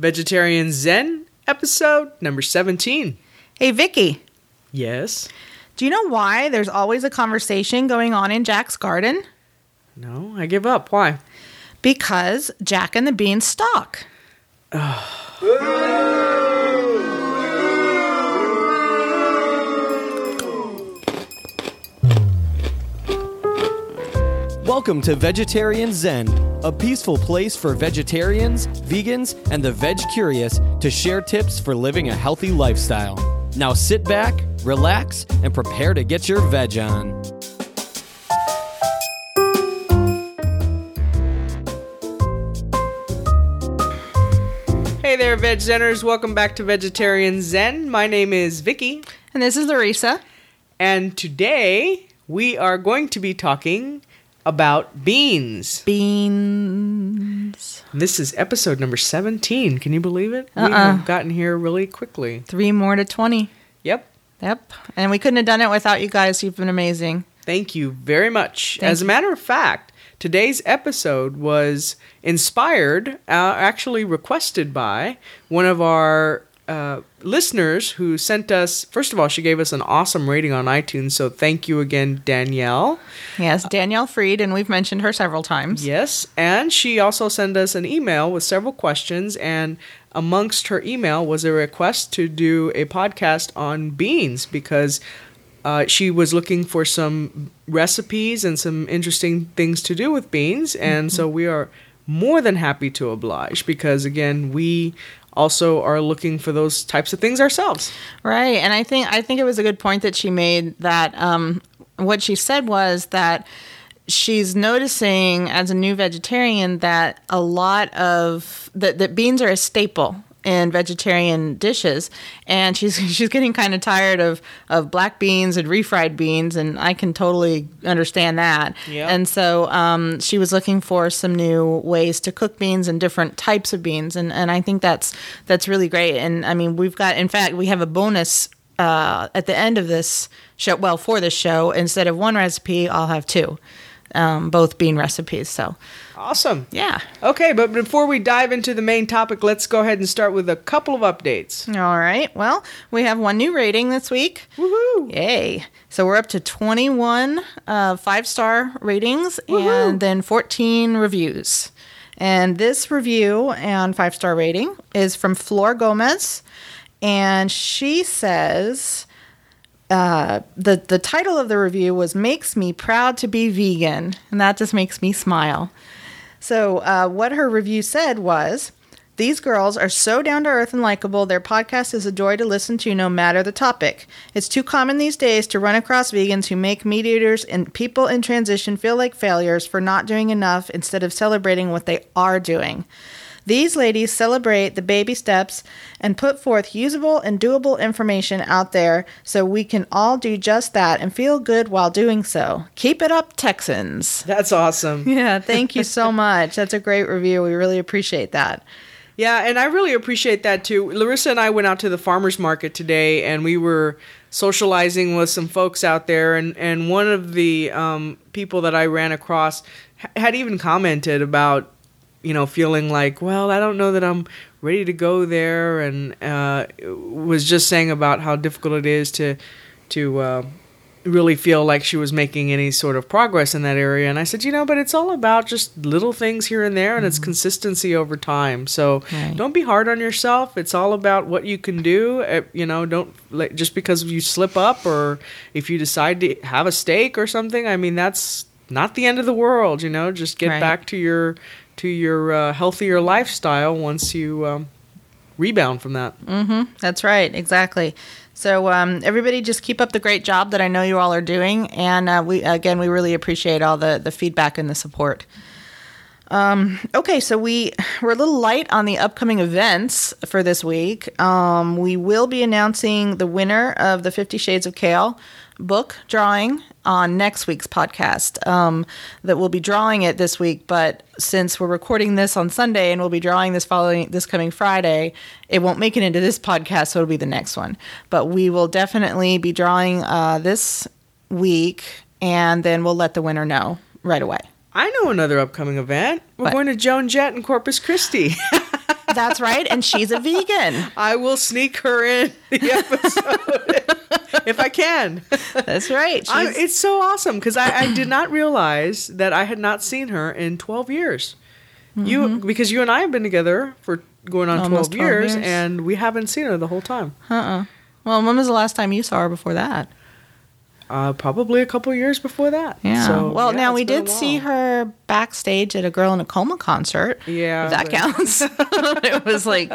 Vegetarian Zen episode number 17. Hey, Vicky, Yes? do you know why there's always a conversation going on in Jack's garden? No, I give up. Why? Because Jack and the Beans stalk. Welcome to Vegetarian Zen, a peaceful place for vegetarians, vegans, and the veg curious to share tips for living a healthy lifestyle. Now sit back, relax, and prepare to get your veg on. Hey there, Veg Zeners. Welcome back to Vegetarian Zen. My name is Vicky, And this is Larissa. and today we are going to be talking about beans. Beans. This is episode number 17. Can you believe it? We Uh-uh. have gotten here really quickly. Three more to 20. Yep. Yep. And we couldn't have done it without you guys. You've been amazing. Thank you very much. Thank As a matter of fact, today's episode was inspired, uh, actually requested by one of our uh, listeners who sent us. First of all, she gave us an awesome rating on iTunes, so thank you again, Danielle. Yes, Danielle Freed, and we've mentioned her several times. Yes, and she also sent us an email with several questions, and amongst her email was a request to do a podcast on beans because uh, she was looking for some recipes and some interesting things to do with beans, and so we are more than happy to oblige because again we also are looking for those types of things ourselves. Right, and I think I think it was a good point that she made that um, what she said was that she's noticing as a new vegetarian that a lot of that, that beans are a staple in vegetarian dishes and she's she's getting kind of tired of of black beans and refried beans and I can totally understand that. Yeah. And so um, she was looking for some new ways to cook beans and different types of beans and, and I think that's that's really great and I mean we've got in fact we have a bonus uh, at the end of this show well for this show instead of one recipe I'll have two um, both bean recipes so Awesome. yeah Okay, but before we dive into the main topic, let's go ahead and start with a couple of updates. all right well we have one new rating this week Woohoo! Yay. So we're up to 21 uh, five star ratings and then 14 reviews. And this review and five star rating is from Flor Gomez. And she says uh, the, the title of the review was Makes Me Proud to Be Vegan. And that just makes me smile. So, uh, what her review said was These girls are so down to earth and likable. Their podcast is a joy to listen to no matter the topic. It's too common these days to run across vegans who make meat eaters and people in transition feel like failures for not doing enough instead of celebrating what they are doing. These ladies celebrate the baby steps and put forth usable and doable information out there so we can all do just that and feel good while doing so. Keep it up, Texans. That's awesome. Yeah, thank you so much. That's a great review. We really appreciate that. Yeah, and I really appreciate that too. Larissa and I went out to the farmers market today, and we were socializing with some folks out there, and and one of the um, people that I ran across had even commented about, you know, feeling like, well, I don't know that I'm ready to go there, and uh, was just saying about how difficult it is to to uh, really feel like she was making any sort of progress in that area. And I said, you know, but it's all about just little things here and there, and it's consistency over time. So Right. don't be hard on yourself. It's all about what you can do. Uh, You know, don't like just because you slip up or if you decide to have a steak or something. I mean, that's not the end of the world. You know, just get Right. back to your to your uh, healthier lifestyle once you um, rebound from that. That's right, exactly. So um, everybody, just keep up the great job that I know you all are doing, and uh, we again we really appreciate all the the feedback and the support. Um, okay, so we we're a little light on the upcoming events for this week. Um, we will be announcing the winner of the Fifty Shades of Kale book drawing on next week's podcast. Um, that we'll be drawing it this week, but since we're recording this on Sunday and we'll be drawing this following this coming Friday, it won't make it into this podcast, so it'll be the next one. But we will definitely be drawing uh, this week, and then we'll let the winner know right away. I know another upcoming event. We're What? going to Joan Jett in Corpus Christi. That's right. And she's a vegan. I will sneak her in the episode if I can. That's right. I, it's so awesome because I, I did not realize that I had not seen her in 12 years. You because you and I have been together for going on 12, Mm-hmm. 12 years, years. and we haven't seen her the whole time. Uh uh. Well, when was the last time you saw her before that? Uh, probably a couple years before that. Yeah. So, well, yeah, now we did see her backstage at a Girl in a Coma concert. Yeah, If that but- counts. it was like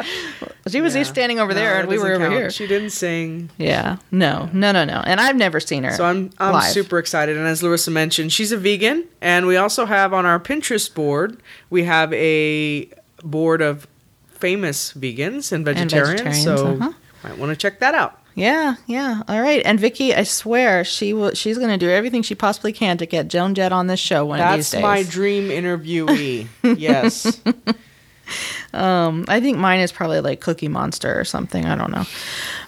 she was Yeah. standing over No, there and we were over count. here. She didn't sing. Yeah. No, no, no, no. And I've never seen her. So I'm I'm live. super excited. And as Larissa mentioned, she's a vegan, and we also have on our Pinterest board we have a board of famous vegans and vegetarians. vegetarians, so uh-huh. might want to check that out. Yeah, yeah. All right. And Vicky, I swear she will. She's going to do everything she possibly can to get Joan Jett on this show one of these days. That's my dream interviewee. yes. Um, I think mine is probably like Cookie Monster or something. I don't know.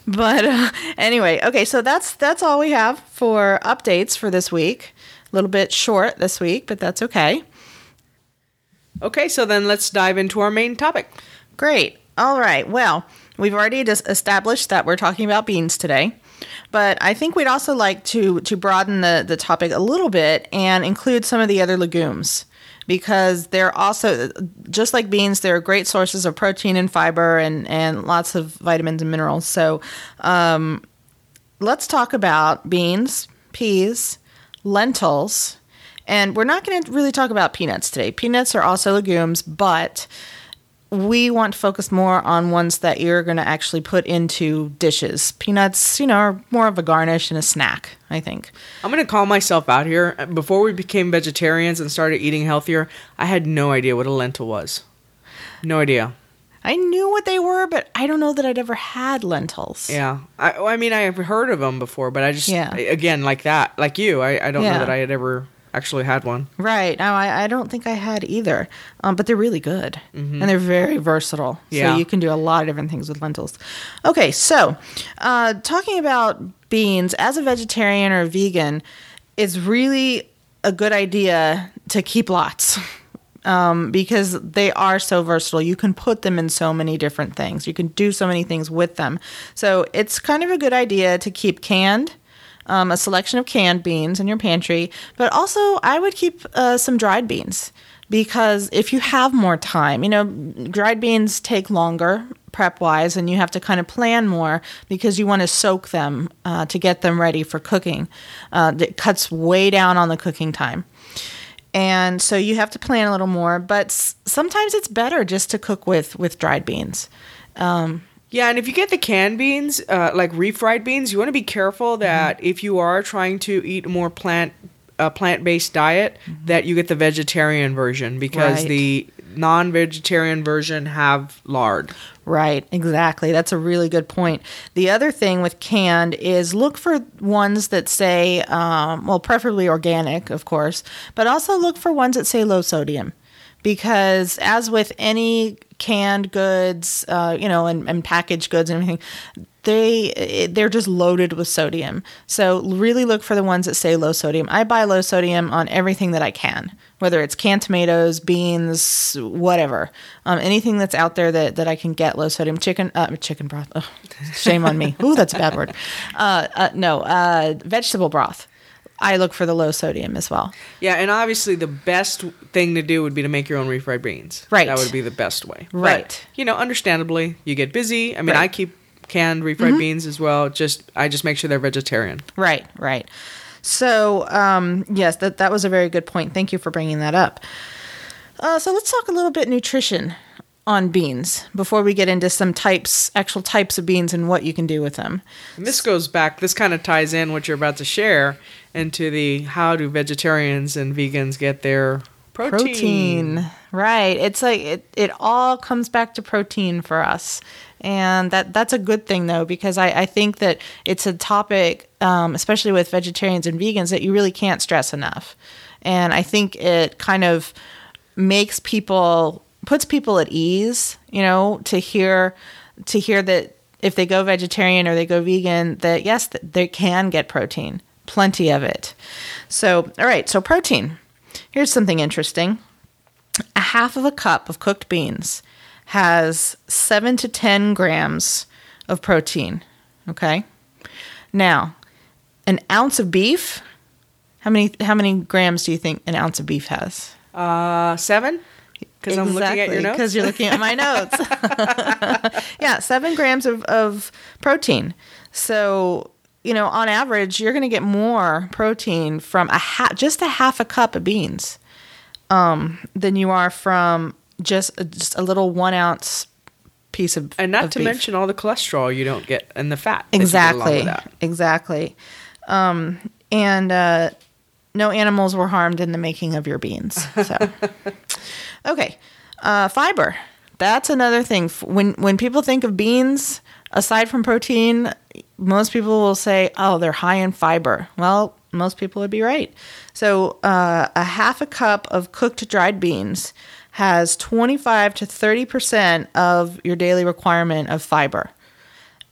But uh, anyway, okay. So that's that's all we have for updates for this week. A little bit short this week, but that's okay. Okay, so then let's dive into our main topic. Great. All right. Well, we've already just established that we're talking about beans today, but I think we'd also like to to broaden the the topic a little bit and include some of the other legumes because they're also just like beans they're great sources of protein and fiber and and lots of vitamins and minerals. So um, let's talk about beans peas lentils and we're not going to really talk about peanuts today. Peanuts are also legumes but we want to focus more on ones that you're going to actually put into dishes. Peanuts, you know, are more of a garnish and a snack, I think. I'm going to call myself out here. Before we became vegetarians and started eating healthier, I had no idea what a lentil was. No idea. I knew what they were, but I don't know that I'd ever had lentils. Yeah. I, I mean, I have heard of them before, but I just, Yeah. again, like that, like you, I, I don't Yeah. know that I had ever actually had one. Right. No, I, I don't think I had either. Um, but they're really good. And they're very versatile. Yeah. So you can do a lot of different things with lentils. Okay, so uh, talking about beans, as a vegetarian or a vegan, it's really a good idea to keep lots. Um, because they are so versatile. You can put them in so many different things. You can do so many things with them. So it's kind of a good idea to keep canned um, a selection of canned beans in your pantry, but also I would keep uh, some dried beans because if you have more time, you know, dried beans take longer prep wise and you have to kind of plan more because you want to soak them uh, to get them ready for cooking. Uh, it cuts way down on the cooking time. And so you have to plan a little more, but sometimes it's better just to cook with with dried beans. Yeah, and if you get the canned beans, uh, like refried beans, you want to be careful Mm-hmm. that if you are trying to eat a more plant uh, plant based diet, that you get the vegetarian version because Mm-hmm. Right. the non vegetarian version have lard. Right, exactly. That's a really good point. The other thing with canned is look for ones that say, um, well, preferably organic, of course, but also look for ones that say low sodium. Because as with any canned goods, uh, you know, and, and packaged goods and everything, they they're just loaded with sodium. So really look for the ones that say low sodium. I buy low sodium on everything that I can, whether it's canned tomatoes, beans, whatever, um, anything that's out there that, that I can get low sodium. Chicken, uh, chicken broth. Shame on me. Ooh, that's a bad word. Uh, uh, no, uh, vegetable broth. I look for the low sodium as well. Yeah, and obviously the best thing to do would be to make your own refried beans. Right. That would be the best way. But, Right. you know, understandably, you get busy. I mean, Right. Mm-hmm. I keep canned refried beans as well. Just I just make sure they're vegetarian. Right, right. So, um, yes, that that was a very good point. Thank you for bringing that up. Uh, so let's talk a little bit nutrition on beans before we get into some types, actual types of beans, and what you can do with them. And this goes back. This kind of ties in what you're about to share into the how do vegetarians and vegans get their protein. Protein, right? It's like it. It all comes back to protein for us, and that that's a good thing though because I, I think that it's a topic, um, especially with vegetarians and vegans, that you really can't stress enough, and I think it kind of makes people puts people at ease, you know, to hear to hear that if they go vegetarian or they go vegan, that yes, they can get protein, plenty of it. So, all right, so protein. Here's something interesting. A half of a cup of cooked beans has seven to 10 grams of protein. Okay. Now, an ounce of beef, how many, how many grams do you think an ounce of beef has? Uh, seven. Because I'm looking at your notes. Because you're looking at my notes. yeah, seven grams of, of protein. So, you know, on average, you're going to get more protein from a ha- just a half a cup of beans um, than you are from just a, just a little one ounce piece of and not of to beef. mention all the cholesterol you don't get and the fat. that you get along exactly exactly um, and uh, no animals were harmed in the making of your beans so. Okay uh, fiber. That's another thing. When when people think of beans aside from protein most people will say oh they're high in fiber. Well most people would be right. So uh, a half a cup of cooked dried beans has 25 to 30 percent of your daily requirement of fiber.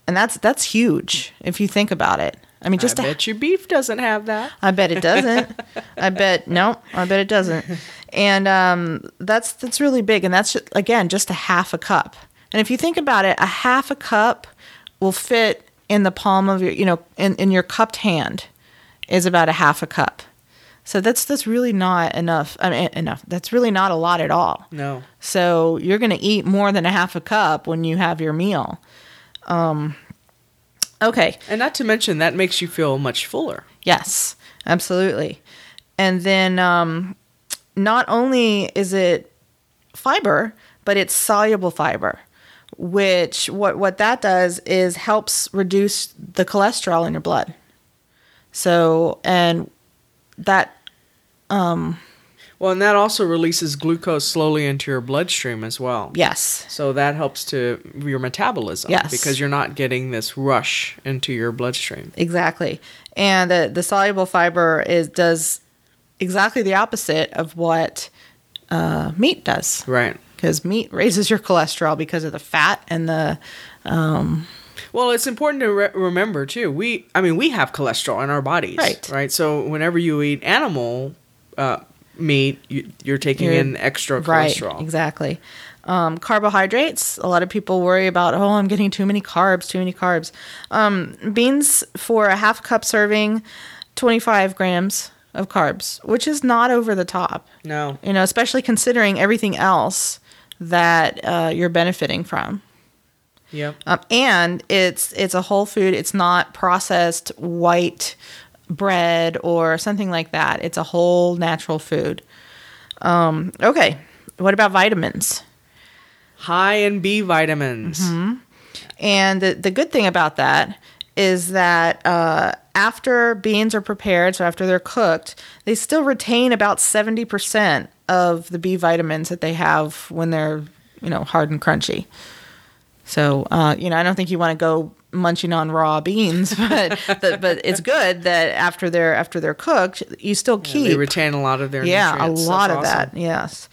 And that's that's huge if you think about it. I mean, just I bet your beef doesn't have that. I bet it doesn't. I bet no. I bet it doesn't. And um, that's that's really big. And that's just, again just a half a cup. And if you think about it, a half a cup will fit in the palm of your you know in, in your cupped hand is about a half a cup. So that's that's really not enough. I mean, enough. That's really not a lot at all. No. So you're going to eat more than a half a cup when you have your meal. Um, okay. And not to mention that makes you feel much fuller. Yes, absolutely. And then um, not only is it fiber, but it's soluble fiber, which what what that does is helps reduce the cholesterol in your blood. So and that Well, and that also releases glucose slowly into your bloodstream as well. yes, So that helps to your metabolism. Yes. Because you're not getting this rush into your bloodstream. exactly. And the, the soluble fiber is does exactly the opposite of what uh, meat does. Right. Because meat raises your cholesterol because of the fat and the Well, it's important to re- remember too. We, I mean, we have cholesterol in our bodies, Right. Right. So whenever you eat animal uh, meat, you, you're taking You're- in extra Right, cholesterol. exactly. Um, carbohydrates. A lot of people worry about, oh, I'm getting too many carbs, too many carbs. Um, beans for a half cup serving, 25 grams of carbs, which is not over the top. No. You know, especially considering everything else that uh, you're benefiting from. Yep. Um, and it's it's a whole food. It's not processed white bread or something like that. It's a whole natural food. Um, okay, what about vitamins? High in B vitamins. Mm-hmm. And the, the good thing about that is that uh, after beans are prepared, so after they're cooked, they still retain about 70% of the B vitamins that they have when they're, you know, hard and crunchy. So, uh, you know, I don't think you want to go munching on raw beans, but the, but it's good that after they're after they're cooked, you still keep They retain a lot of their yeah a lot That's of awesome. that. Yes,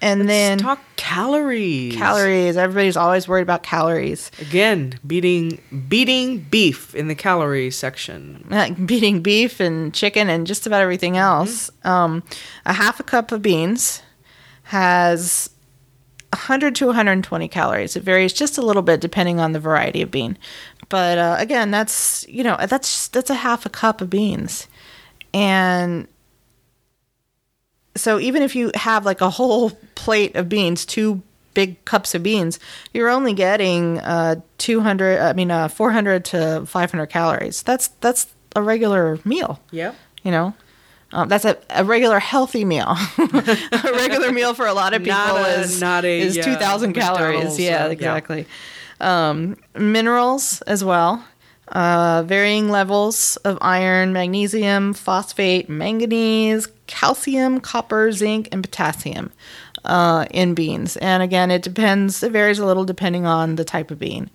and then Let's talk calories. calories. Everybody's always worried about calories. Again, beating beating beef in the calorie section. uh, beating beef and chicken and just about everything else. Um, a half a cup of beans has 100 to 120 calories. It varies just a little bit depending on the variety of bean. But uh, again, that's you know that's that's a half a cup of beans, and so even if you have like a whole plate of beans, two big cups of beans, you're only getting uh, 200. I mean, uh, 400 to 500 calories. That's that's a regular meal. Yeah. You know, um, that's a, a regular healthy meal. a regular meal for a lot of people a- is not a, is uh, 2,000 calories. McDonald's, Yeah, exactly. yeah. Um, minerals as well. Uh, varying levels of iron, magnesium, phosphate, manganese, calcium, copper, zinc, and potassium uh, in beans. And again, it depends. It varies a little depending on the type of bean.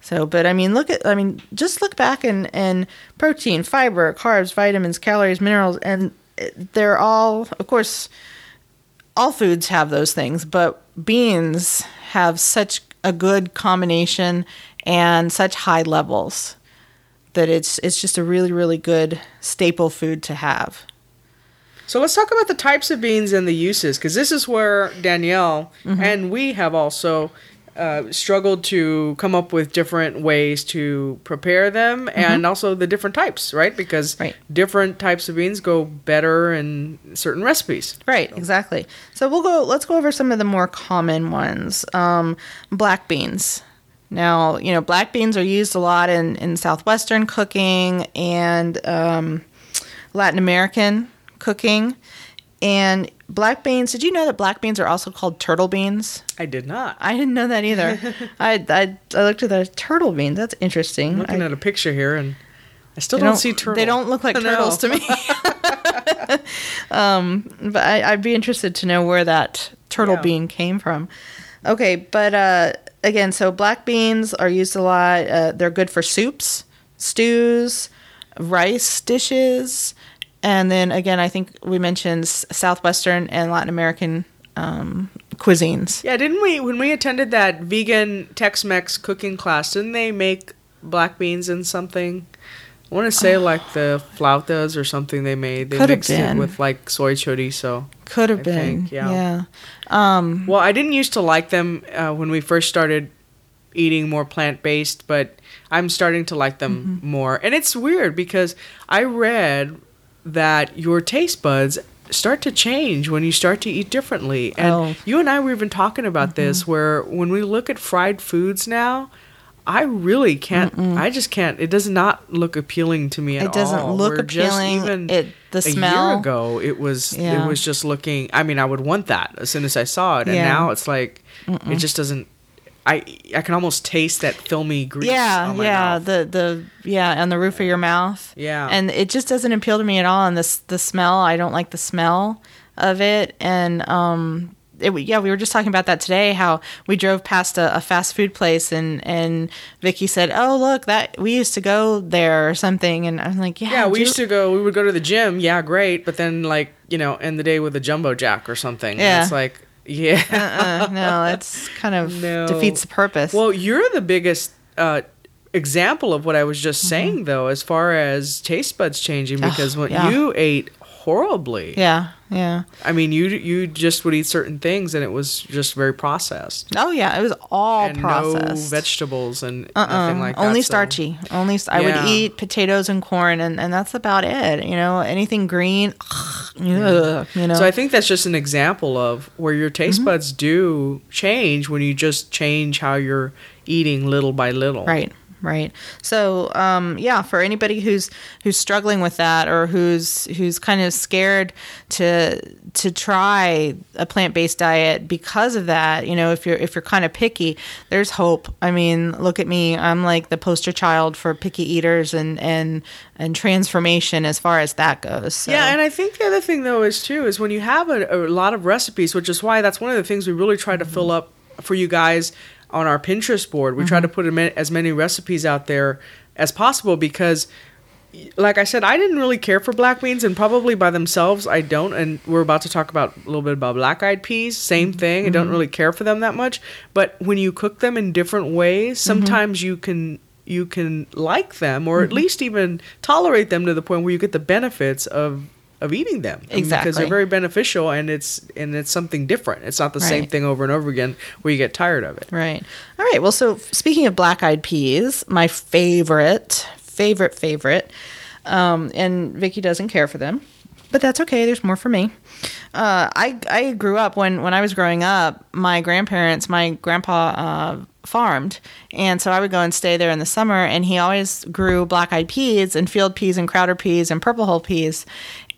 So, but I mean, look at, I mean, just look back and, and protein, fiber, carbs, vitamins, calories, minerals, and they're all, of course, all foods have those things, but beans have such a good combination and such high levels that it's it's just a really really good staple food to have. So let's talk about the types of beans and the uses, because this is where Danielle Mm-hmm. and we have also uh, struggled to come up with different ways to prepare them and also the different types, right? Because Mm-hmm. Right. different types of beans go better in certain recipes. Right, exactly. So we'll go. Let's go over some of the more common ones. Um, black beans. Now, you know, black beans are used a lot in in southwestern cooking and um, Latin American cooking. And black beans. Did you know that black beans are also called turtle beans? I did not. I didn't know that either. I, I I looked at the turtle beans. That's interesting. I'm looking I- at a picture here and I still they don't, see turtles. They don't look like turtles to me. um, but I, I'd be interested to know where that turtle Yeah. bean came from. Okay, but uh, again, so black beans are used a lot. Uh, they're good for soups, stews, rice dishes, and then again, I think we mentioned southwestern and Latin American um, cuisines. Yeah, didn't we when we attended that vegan Tex-Mex cooking class? Didn't they make black beans in something? I want to say like the flautas or something they made. They Could've mixed it been. with like soy chorizo. Could have I been, think, yeah. yeah. Um, Well, I didn't used to like them uh, when we first started eating more plant-based, but I'm starting to like them Mm-hmm. more. And it's weird because I read that your taste buds start to change when you start to eat differently. And Oh. Mm-hmm. you and I were even talking about this where when we look at fried foods now, I really can't. I just can't. It does not look appealing to me at all. It doesn't look Where just appealing. even It- the a smell- year ago, it was Yeah. it was just looking. I mean, I would want that as soon as I saw it, and Yeah. now it's like it just doesn't. I I can almost taste that filmy grease. yeah on my yeah mouth. the the yeah on the roof of your mouth Yeah. and it just doesn't appeal to me at all and this the smell i don't like the smell of it and um it, yeah we were just talking about that today how we drove past a, a fast food place and and vicky said oh look that we used to go there or something and i'm like yeah Yeah, we used to go. We would go to the gym. Yeah, great. But then, like you know, end the day with a jumbo jack or something. And Yeah. it's like yeah. uh, no it's kind of No. defeats the purpose Well, you're the biggest uh, example of what I was just saying, though, as far as taste buds changing, because when yeah. you ate horribly. yeah yeah I mean, you you just would eat certain things, and it was just very processed. oh yeah it was all and processed no vegetables and Uh-uh. nothing like that. Only so- starchy. Only st- I Yeah. would eat potatoes and corn, and, and that's about it. You know, anything green, ugh, you know. So I think that's just an example of where your taste Mm-hmm. buds do change when you just change how you're eating little by little. right, right. So um, yeah, for anybody who's who's struggling with that, or who's who's kind of scared to to try a plant based diet because of that, you know, if you're if you're kind of picky, there's hope. I mean, look at me. I'm like the poster child for picky eaters and and and transformation as far as that goes. So. Yeah, and I think the other thing though is too is when you have a, a lot of recipes, which is why that's one of the things we really try to fill up for you guys on our Pinterest board. We try to mm-hmm. put as many recipes out there as possible because like I said, I didn't really care for black beans, and probably by themselves, I don't. And we're about to talk about a little bit about black eyed peas. Same mm-hmm. thing. I don't mm-hmm. really care for them that much. But when you cook them in different ways, sometimes you can you can like them, or at least even tolerate them to the point where you get the benefits of of eating them. Mean, because they're very beneficial, and it's and it's something different. It's not the same thing over and over again where you get tired of it. Right. All right. Well, so speaking of black eyed peas, my favorite, favorite, favorite, um, and Vicky doesn't care for them, but that's okay. There's more for me. Uh, I I grew up when when I was growing up. My grandparents, my grandpa uh, farmed, and so I would go and stay there in the summer. And he always grew black eyed peas and field peas and crowder peas and purple hull peas,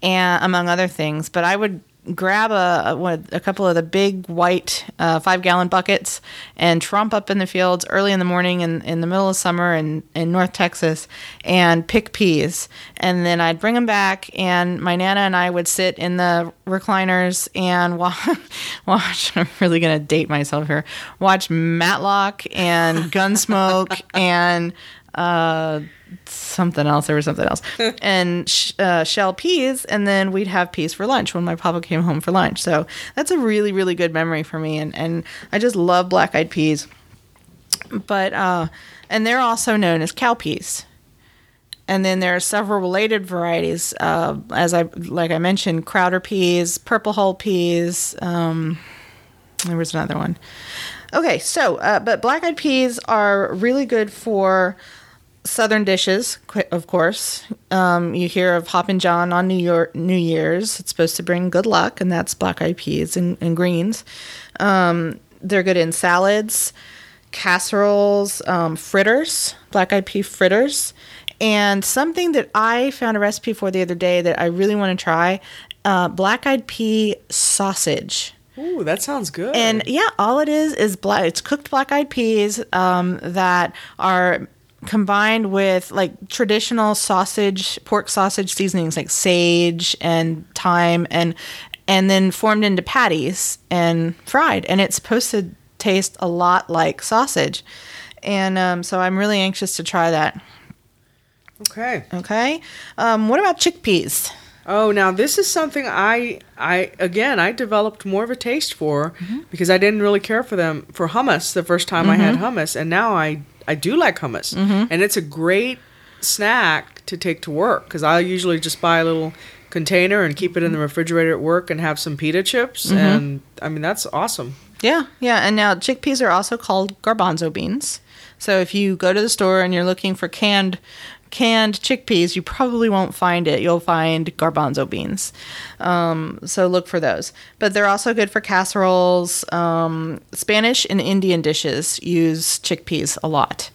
and among other things. But I would grab a, a, couple of the big white uh, five gallon buckets and tromp up in the fields early in the morning in, in the middle of summer in, in North Texas and pick peas. And then I'd bring them back, and my Nana and I would sit in the recliners and wa- watch. I'm really going to date myself here. Watch Matlock and Gunsmoke and. Uh, something else. There was something else, and sh- uh, shell peas, and then we'd have peas for lunch when my papa came home for lunch. So that's a really, really good memory for me, and and I just love black eyed peas. But uh, and they're also known as cow peas. and then there are several related varieties. Uh, as I like I mentioned, Crowder peas, purple hull peas. Um, there was another one. Okay, so uh, but black eyed peas are really good for southern dishes, of course. Um, you hear of Hoppin' John on New York New Year's. It's supposed to bring good luck, and that's black eyed peas and, and greens. Um, they're good in salads, casseroles, um, fritters, black eyed pea fritters. And something that I found a recipe for the other day that I really want to try uh, black eyed pea sausage. Ooh, that sounds good. And yeah, all it is is black. It's cooked black eyed peas um, that are combined with like traditional sausage, pork sausage seasonings like sage and thyme, and and then formed into patties and fried. And it's supposed to taste a lot like sausage. And um, so I'm really anxious to try that. okay. Okay. Um, what about chickpeas? Oh, now this is something I I again I developed more of a taste for Mm-hmm. because I didn't really care for them for hummus the first time I had hummus, and now I I do like hummus, Mm-hmm. and it's a great snack to take to work because I usually just buy a little container and keep it in the refrigerator at work and have some pita chips, Mm-hmm. and I mean that's awesome. Yeah, yeah. And now chickpeas are also called garbanzo beans. So if you go to the store and you're looking for canned canned chickpeas, you probably won't find it. You'll find garbanzo beans. Um, so look for those. But they're also good for casseroles. Um, Spanish and Indian dishes use chickpeas a lot.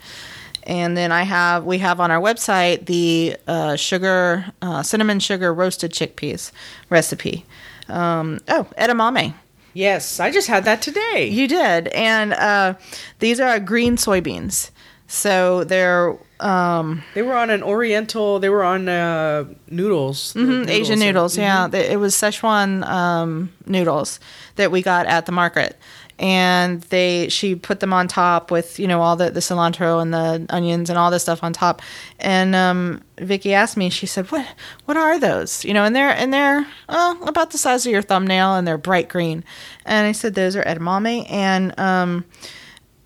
And then I have we have on our website the uh, sugar uh, cinnamon sugar roasted chickpeas recipe. Um, oh, edamame. Yes, I just had that today. You did, and uh, these are green soybeans. So they're um, They were on an Oriental. They were on uh, noodles, Mm-hmm, Asian noodles. and- Yeah, They- it was Szechuan um, noodles that we got at the market, and they she put them on top with you know all the the cilantro and the onions and all this stuff on top. And um, Vicky asked me, she said, "What what are those?" You know, and they're and they're oh, about the size of your thumbnail, and they're bright green. And I said, "Those are edamame," and um,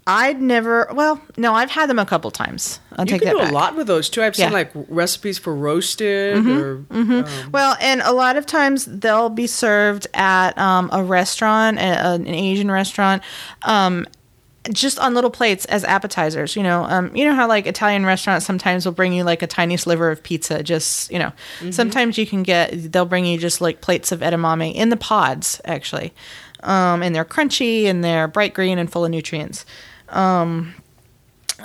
I'd never. Well, no, I've had them a couple times. I'll You take can that do back. a lot with those too. I've Yeah. seen like recipes for roasted or um, Well, and a lot of times they'll be served at um, a restaurant, a, an Asian restaurant, um, just on little plates as appetizers. You know, um, you know how like Italian restaurants sometimes will bring you like a tiny sliver of pizza. Just you know, sometimes you can get they'll bring you just like plates of edamame in the pods actually, um, and they're crunchy and they're bright green and full of nutrients. Um,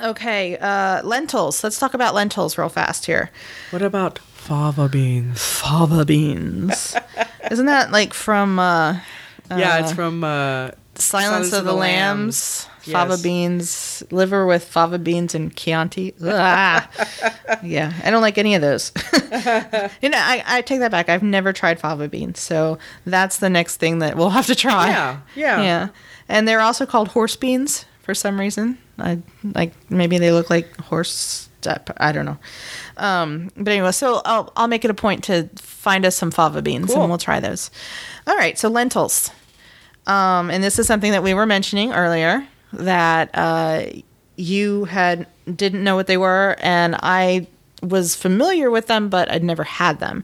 okay, uh, lentils. Let's talk about lentils real fast here. what about fava beans? fava beans. Isn't that like from uh, yeah, it's from uh, Silence, of, the, Lambs? Fava Yes. beans, liver with fava beans and Chianti. Ah. yeah, I don't like any of those. you know, I, I take that back. I've never tried fava beans, so that's the next thing that we'll have to try. Yeah, yeah. yeah. And they're also called horse beans for some reason. I like maybe they look like horse. Step. I don't know. Um, but anyway, so I'll I'll make it a point to find us some fava beans Cool. and we'll try those. All right, so lentils. Um, and this is something that we were mentioning earlier that uh, you had didn't know what they were, and I was familiar with them, but I'd never had them.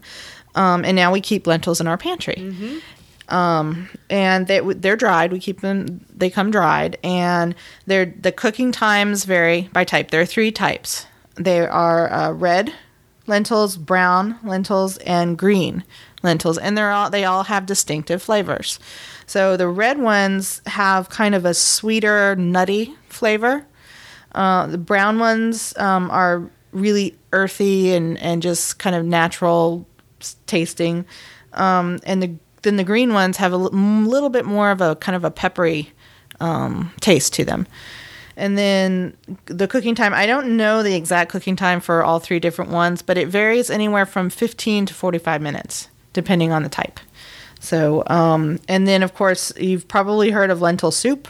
Um, and now we keep lentils in our pantry. Um, and they they're dried. We keep them. They come dried, and they're the cooking times vary by type. There are three types. They are uh, red lentils, brown lentils, and green lentils, and they're all they all have distinctive flavors. So the red ones have kind of a sweeter, nutty flavor. Uh, the brown ones um, are really earthy and, and just kind of natural tasting. Um, and the, then the green ones have a l- little bit more of a kind of a peppery um, taste to them. And then the cooking time, I don't know the exact cooking time for all three different ones, but it varies anywhere from 15 to 45 minutes, depending on the type. So, um, and then of course, you've probably heard of lentil soup.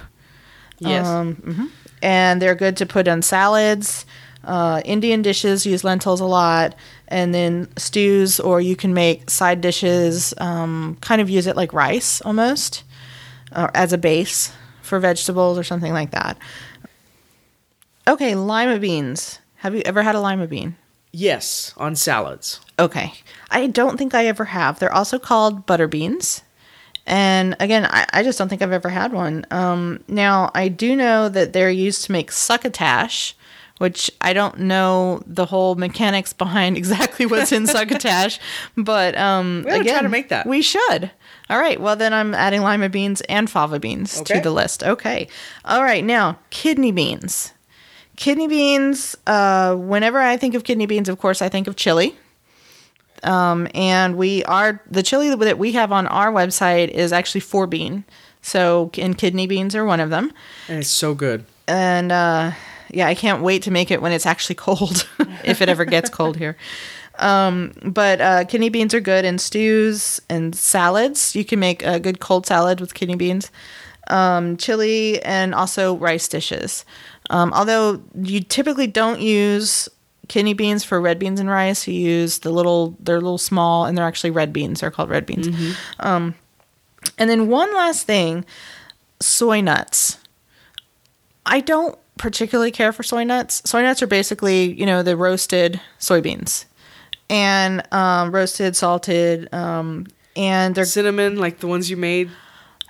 Yes. Um, mhm. And they're good to put on salads. Uh, Indian dishes use lentils a lot. And then stews, or you can make side dishes, um, kind of use it like rice almost, or as a base for vegetables or something like that. Okay, lima beans. Have you ever had a lima bean? Yes, on salads. Okay. I don't think I ever have. They're also called butter beans. And again, I, I just don't think I've ever had one. Um, now, I do know that they're used to make succotash, which I don't know the whole mechanics behind exactly what's in succotash. But um, We again, try to make that. We should. All right. Well, then I'm adding lima beans and fava beans Okay. to the list. Okay. All right. Now, kidney beans. Kidney beans, uh, whenever I think of kidney beans, of course, I think of chili. Um, and we are the chili that we have on our website is actually four bean. So, and kidney beans are one of them. And it's so good. And uh, yeah, I can't wait to make it when it's actually cold, if it ever gets cold here. Um, but uh, kidney beans are good in stews and salads. You can make a good cold salad with kidney beans, um, chili, and also rice dishes. Um, although you typically don't use kidney beans for red beans and rice, you use the little, they're little small, and they're actually red beans. They're called red beans. Um, and then one last thing soy nuts. I don't particularly care for soy nuts. Soy nuts are basically, you know, the roasted soybeans and um, roasted, salted, um, and they're Cinnamon, like the ones you made.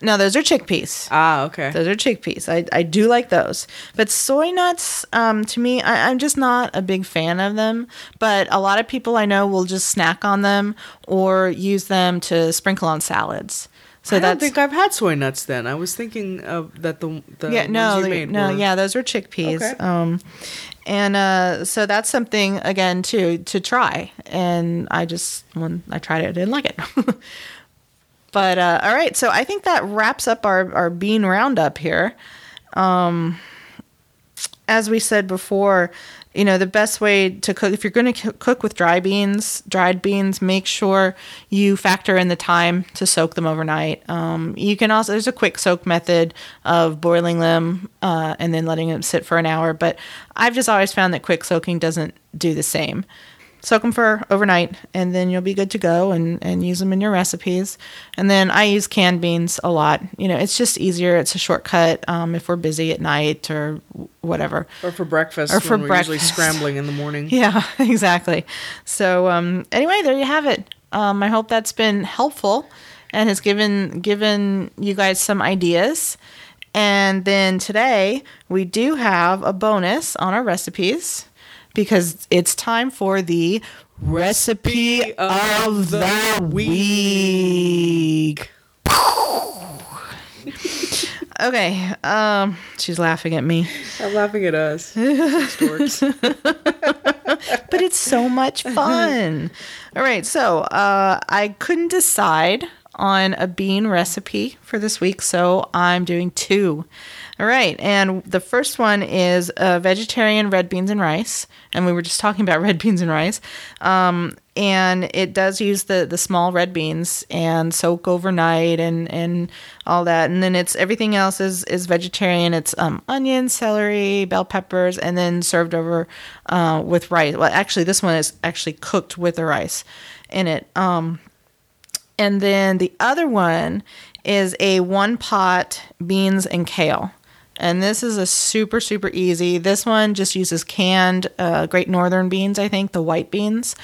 No, those are chickpeas. Ah, okay. Those are chickpeas. I, I do like those. But soy nuts, um, to me, I, I'm just not a big fan of them. But a lot of people I know will just snack on them or use them to sprinkle on salads. So I don't think I've had soy nuts then. I was thinking of that the the yeah, no, ones you made no, were- yeah, those are chickpeas. Okay. Um, and uh, so that's something again to to try. And I just when I tried it, I didn't like it. but uh, all right, so I think that wraps up our our bean roundup here. Um, as we said before, you know, the best way to cook, if you're going to cook with dry beans, dried beans, make sure you factor in the time to soak them overnight. Um, you can also, there's a quick soak method of boiling them uh, and then letting them sit for an hour, but I've just always found that quick soaking doesn't do the same. Soak them for overnight, and then you'll be good to go and, and use them in your recipes. And then I use canned beans a lot. You know, it's just easier. It's a shortcut um, if we're busy at night or whatever. or for breakfast Or for when we're usually breakfast. scrambling in the morning. Yeah, exactly. So um, anyway, there you have it. Um, I hope that's been helpful and has given given you guys some ideas. And then today we do have a bonus on our recipes because it's time for the recipe of the week. Okay, um, she's laughing at me. I'm laughing at us. But it's so much fun. All right, so uh, I couldn't decide on a bean recipe for this week, so I'm doing two. All right, and the first one is uh, vegetarian red beans and rice, and we were just talking about red beans and rice. Um, and it does use the the small red beans and soak overnight and and all that, and then it's everything else is is vegetarian. It's um, onions, celery, bell peppers, and then served over uh, with rice. Well, actually, this one is actually cooked with the rice in it. Um, and then the other one is a one pot beans and kale. And this is a super, super easy. This one just uses canned uh, Great Northern beans, I think, the white beans.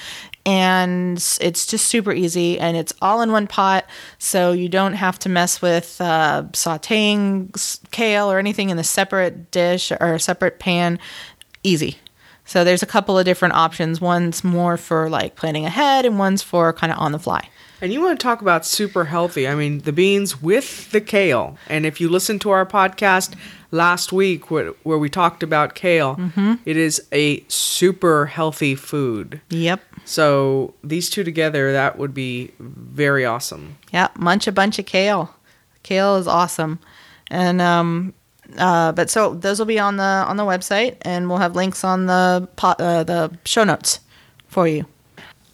And it's just super easy and it's all in one pot. So you don't have to mess with uh, sauteing kale or anything in a separate dish or a separate pan. Easy. So there's a couple of different options. One's more for like planning ahead, and one's for kind of on the fly. And you want to talk about super healthy? I mean, the beans with the kale. And if you listen to our podcast last week, where, where we talked about kale, Mm-hmm. it is a super healthy food. Yep. So these two together, that would be very awesome. Yeah, munch a bunch of kale. Kale is awesome, and um, uh, but so those will be on the on the website, and we'll have links on the pot, uh, the show notes for you.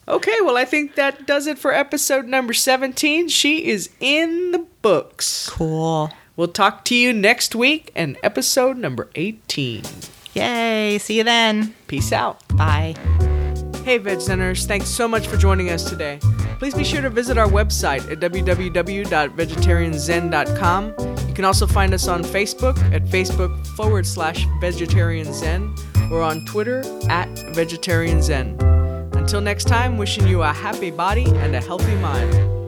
Okay, well, I think that does it for episode number 17. She is in the books. Cool. We'll talk to you next week and episode number 18. Yay! See you then. Peace out. Bye. Hey, Veg Zeners, thanks so much for joining us today. Please be sure to visit our website at www.vegetarianzen.com. You can also find us on Facebook at Facebook forward slash vegetarian zen or on Twitter at vegetarian zen. Until next time, wishing you a happy body and a healthy mind.